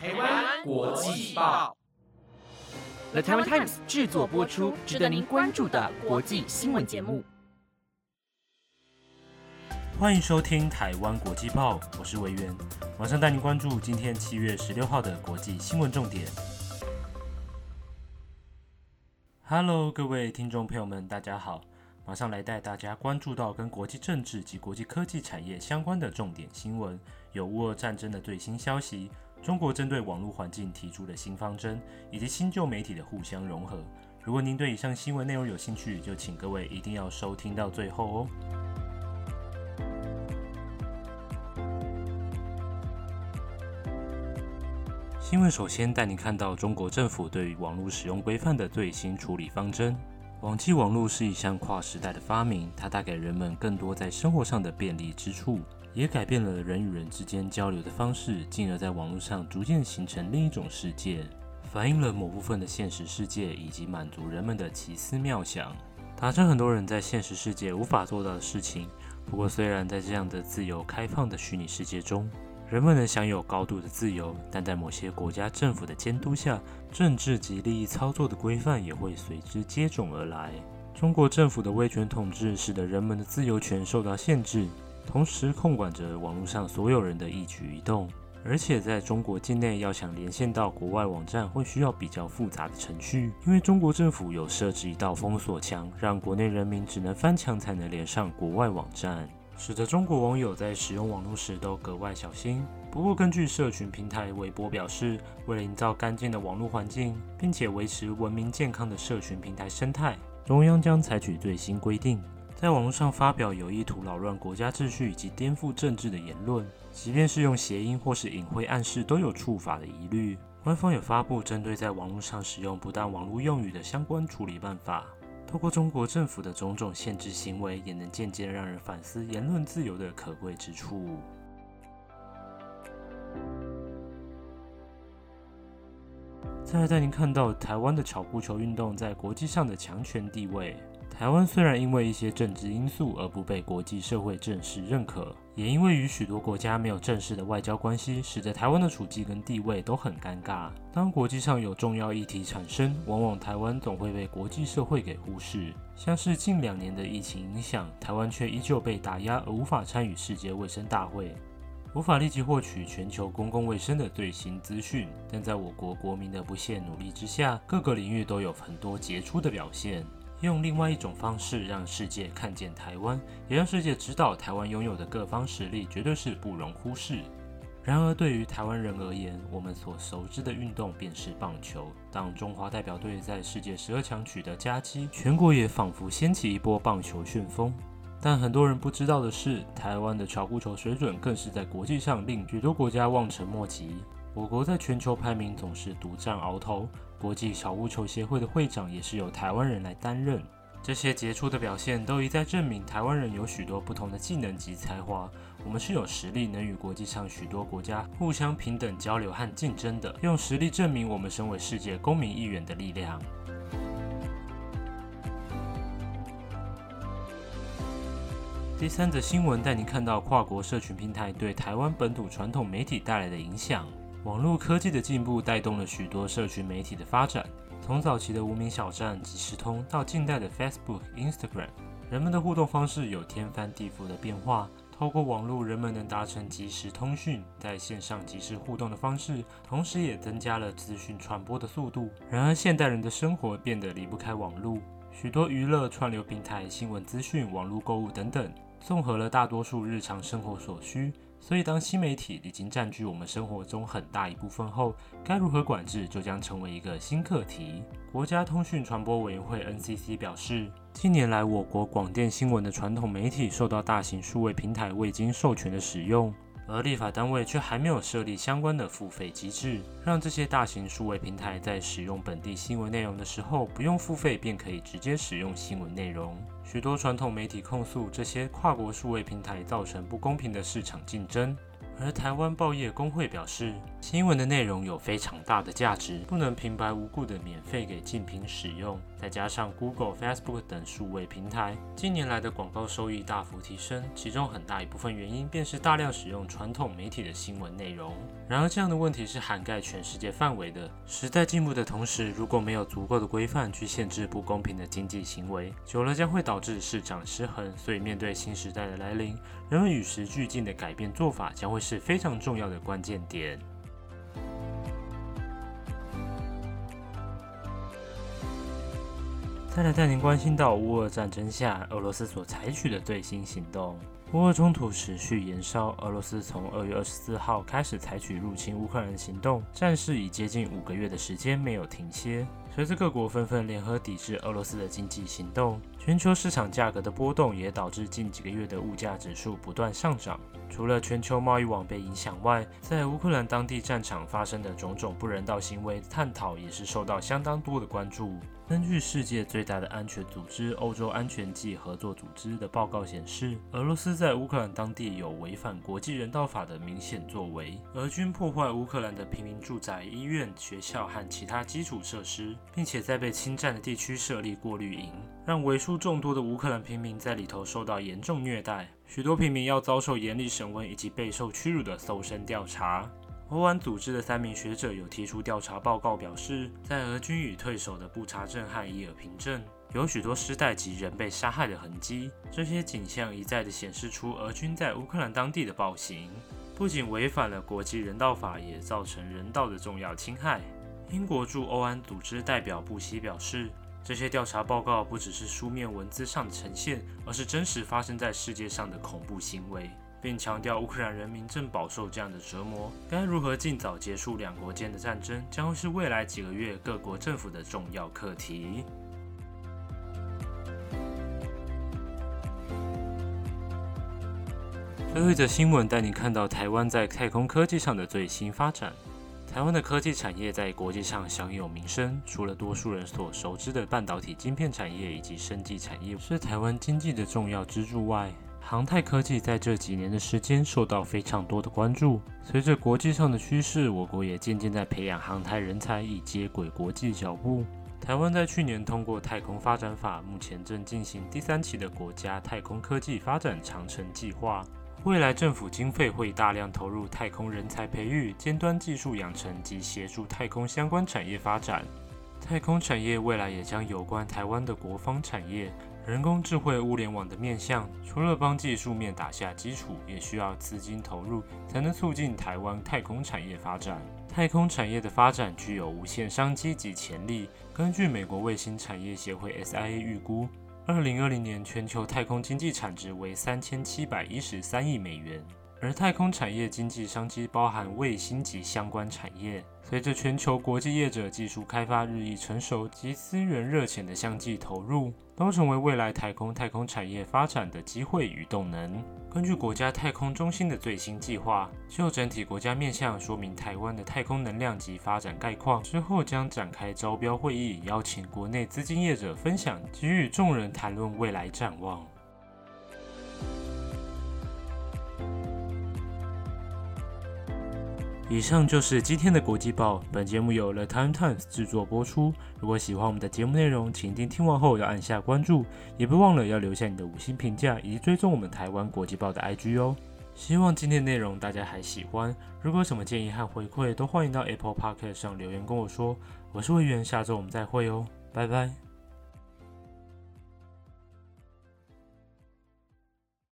台湾国际报，The Taiwan Times 制作播出，值得您关注的国际新闻节目。欢迎收听台湾国际报，我是维源，马上带您关注今天七月十六号的国际新闻重点。Hello，各位听众朋友们，大家好。马上来带大家关注到跟国际政治及国际科技产业相关的重点新闻，有乌俄战争的最新消息，中国针对网络环境提出的新方针，以及新旧媒体的互相融合。如果您对以上新闻内容有兴趣，就请各位一定要收听到最后哦。新闻首先带您看到中国政府对于网络使用规范的最新处理方针。网际网络是一项跨时代的发明，它带给人们更多在生活上的便利之处，也改变了人与人之间交流的方式，进而在网络上逐渐形成另一种世界，反映了某部分的现实世界，以及满足人们的奇思妙想，达成很多人在现实世界无法做到的事情。不过，虽然在这样的自由开放的虚拟世界中，人们能享有高度的自由，但在某些国家政府的监督下，政治及利益操作的规范也会随之接踵而来。中国政府的威权统治使得人们的自由权受到限制，同时控管着网络上所有人的一举一动。而且在中国境内，要想连线到国外网站，会需要比较复杂的程序，因为中国政府有设置一道封锁墙，让国内人民只能翻墙才能连上国外网站。使得中国网友在使用网络时都格外小心。不过，根据社群平台微博表示，为了营造干净的网络环境，并且维持文明健康的社群平台生态，中央将采取最新规定，在网络上发表有意图扰乱国家秩序以及颠覆政治的言论，即便是用谐音或是隐晦暗示，都有处罚的疑虑。官方也发布针对在网络上使用不当网络用语的相关处理办法。透过中国政府的种种限制行为，也能渐渐让人反思言论自由的可贵之处。再来带您看到台湾的巧固球运动在国际上的强权地位。台湾虽然因为一些政治因素而不被国际社会正式认可，也因为与许多国家没有正式的外交关系，使得台湾的处境跟地位都很尴尬。当国际上有重要议题产生，往往台湾总会被国际社会给忽视。像是近两年的疫情影响，台湾却依旧被打压而无法参与世界卫生大会，无法立即获取全球公共卫生的最新资讯。但在我国国民的不懈努力之下，各个领域都有很多杰出的表现。用另外一种方式让世界看见台湾，也让世界知道台湾拥有的各方实力绝对是不容忽视。然而，对于台湾人而言，我们所熟知的运动便是棒球。当中华代表队在世界十二强取得佳绩，全国也仿佛掀起一波棒球旋风。但很多人不知道的是，台湾的巧固球水准更是在国际上令许多国家望尘莫及。我国在全球排名总是独占鳌头，国际小物球协会的会长也是由台湾人来担任。这些杰出的表现都一再证明，台湾人有许多不同的技能及才华。我们是有实力能与国际上许多国家互相平等交流和竞争的，用实力证明我们身为世界公民一员的力量。第三则新闻带您看到跨国社群平台对台湾本土传统媒体带来的影响。网络科技的进步带动了许多社群媒体的发展，从早期的无名小站、即时通到近代的 Facebook、Instagram，人们的互动方式有天翻地覆的变化。透过网络，人们能达成即时通讯，在线上即时互动的方式，同时也增加了资讯传播的速度。然而，现代人的生活变得离不开网络，许多娱乐串流平台、新闻资讯、网络购物等等，综合了大多数日常生活所需。所以，当新媒体已经占据我们生活中很大一部分后，该如何管制就将成为一个新课题。国家通讯传播委员会 （NCC） 表示，近年来我国广电新闻的传统媒体受到大型数位平台未经授权的使用。而立法单位却还没有设立相关的付费机制，让这些大型数位平台在使用本地新闻内容的时候，不用付费便可以直接使用新闻内容。许多传统媒体控诉这些跨国数位平台造成不公平的市场竞争。而台湾报业工会表示，新闻的内容有非常大的价值，不能平白无故的免费给竞品使用。再加上 Google、Facebook 等数位平台，近年来的广告收益大幅提升，其中很大一部分原因便是大量使用传统媒体的新闻内容。然而，这样的问题是涵盖全世界范围的。时代进步的同时，如果没有足够的规范去限制不公平的经济行为，久了将会导致市场失衡。所以，面对新时代的来临，人们与时俱进的改变做法将会是非常重要的关键点。再来带您关心到乌俄战争下俄罗斯所采取的最新行动。乌俄冲突持续延烧，俄罗斯从二月二十四号开始采取入侵乌克兰行动，战事已接近五个月的时间没有停歇。随着各国纷纷联合抵制俄罗斯的经济行动，全球市场价格的波动也导致近几个月的物价指数不断上涨。除了全球贸易网被影响外，在乌克兰当地战场发生的种种不人道行为探讨也是受到相当多的关注。根据世界最大的安全组织——欧洲安全暨合作组织的报告显示，俄罗斯在乌克兰当地有违反国际人道法的明显作为。俄军破坏乌克兰的平民住宅、医院、学校和其他基础设施，并且在被侵占的地区设立过滤营，让为数众多的乌克兰平民在里头受到严重虐待。许多平民要遭受严厉审问以及备受屈辱的搜身调查。欧安组织的三名学者有提出调查报告，表示在俄军与退守的布查镇和伊尔平镇，有许多尸袋及人被杀害的痕迹。这些景象一再地显示出俄军在乌克兰当地的暴行，不仅违反了国际人道法，也造成人道的重要侵害。英国驻欧安组织代表布希表示，这些调查报告不只是书面文字上的呈现，而是真实发生在世界上的恐怖行为。并强调乌克兰人民正饱受这样的折磨，该如何尽早结束两国间的战争，将会是未来几个月各国政府的重要课题。最后一则新闻带你看到台湾在太空科技上的最新发展。台湾的科技产业在国际上享有名声，除了多数人所熟知的半导体晶片产业以及生技产业是台湾经济的重要支柱外，航太科技在这几年的时间受到非常多的关注。随着国际上的趋势，我国也渐渐在培养航太人才，以接轨国际脚步。台湾在去年通过太空发展法，目前正进行第三期的国家太空科技发展长城计划。未来政府经费会大量投入太空人才培育、尖端技术养成及协助太空相关产业发展。太空产业未来也将有关台湾的国防产业。人工智慧、物联网的面向，除了帮技术面打下基础，也需要资金投入，才能促进台湾太空产业发展。太空产业的发展具有无限商机及潜力。根据美国卫星产业协会 SIA 预估，二零二零年全球太空经济产值为三千七百一十三亿美元。而太空产业经济商机包含卫星及相关产业。随着全球国际业者技术开发日益成熟及资源热钱的相继投入，都成为未来太空太空产业发展的机会与动能。根据国家太空中心的最新计划，就整体国家面向说明台湾的太空能量及发展概况之后，将展开招标会议，邀请国内资金业者分享，给予众人谈论未来展望。以上就是今天的国际报。本节目由 The Time Times 制作播出。如果喜欢我们的节目内容，请听听完后要按下关注，也别忘了要留下你的五星评价以及追踪我们台湾国际报的 IG 哦。希望今天的内容大家还喜欢。如果有什么建议和回馈，都欢迎到 Apple Podcast 上留言跟我说。我是魏源，下周我们再会哦，拜拜。